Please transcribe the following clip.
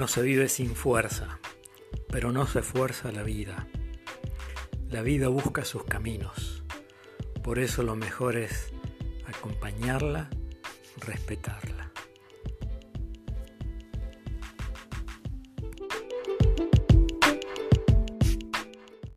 No se vive sin fuerza, pero no se fuerza la vida. La vida busca sus caminos. Por eso lo mejor es acompañarla, respetarla.